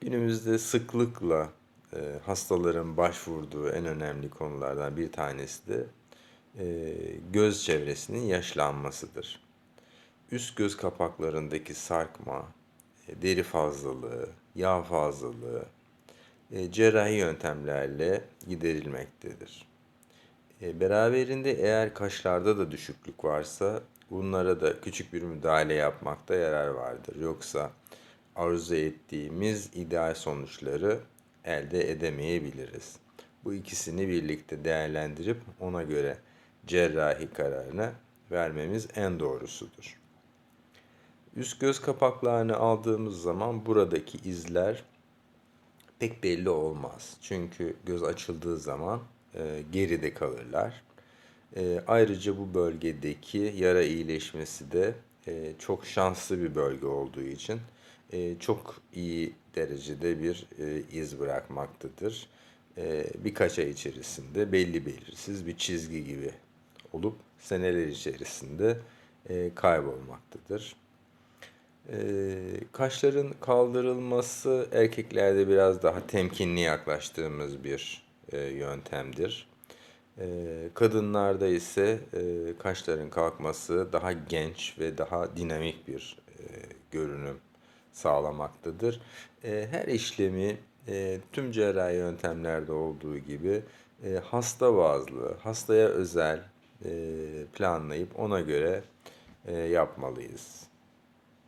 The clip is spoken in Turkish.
Günümüzde sıklıkla e, hastaların başvurduğu en önemli konulardan bir tanesi de e, göz çevresinin yaşlanmasıdır. Üst göz kapaklarındaki sarkma, e, deri fazlalığı, yağ fazlalığı e, cerrahi yöntemlerle giderilmektedir. E, beraberinde eğer kaşlarda da düşüklük varsa bunlara da küçük bir müdahale yapmakta yarar vardır. Yoksa arzu ettiğimiz ideal sonuçları elde edemeyebiliriz. Bu ikisini birlikte değerlendirip ona göre cerrahi kararını vermemiz en doğrusudur. Üst göz kapaklarını aldığımız zaman buradaki izler pek belli olmaz. Çünkü göz açıldığı zaman e, geride kalırlar. E, ayrıca bu bölgedeki yara iyileşmesi de e, çok şanslı bir bölge olduğu için e, çok iyi derecede bir e, iz bırakmaktadır. E, birkaç ay içerisinde belli belirsiz bir çizgi gibi olup seneler içerisinde e, kaybolmaktadır. E, kaşların kaldırılması erkeklerde biraz daha temkinli yaklaştığımız bir e, yöntemdir. E, kadınlarda ise e, kaşların kalkması daha genç ve daha dinamik bir e, görünüm sağlamaktadır. E, her işlemi e, tüm cerrahi yöntemlerde olduğu gibi e, hasta bazlı, hastaya özel planlayıp ona göre yapmalıyız.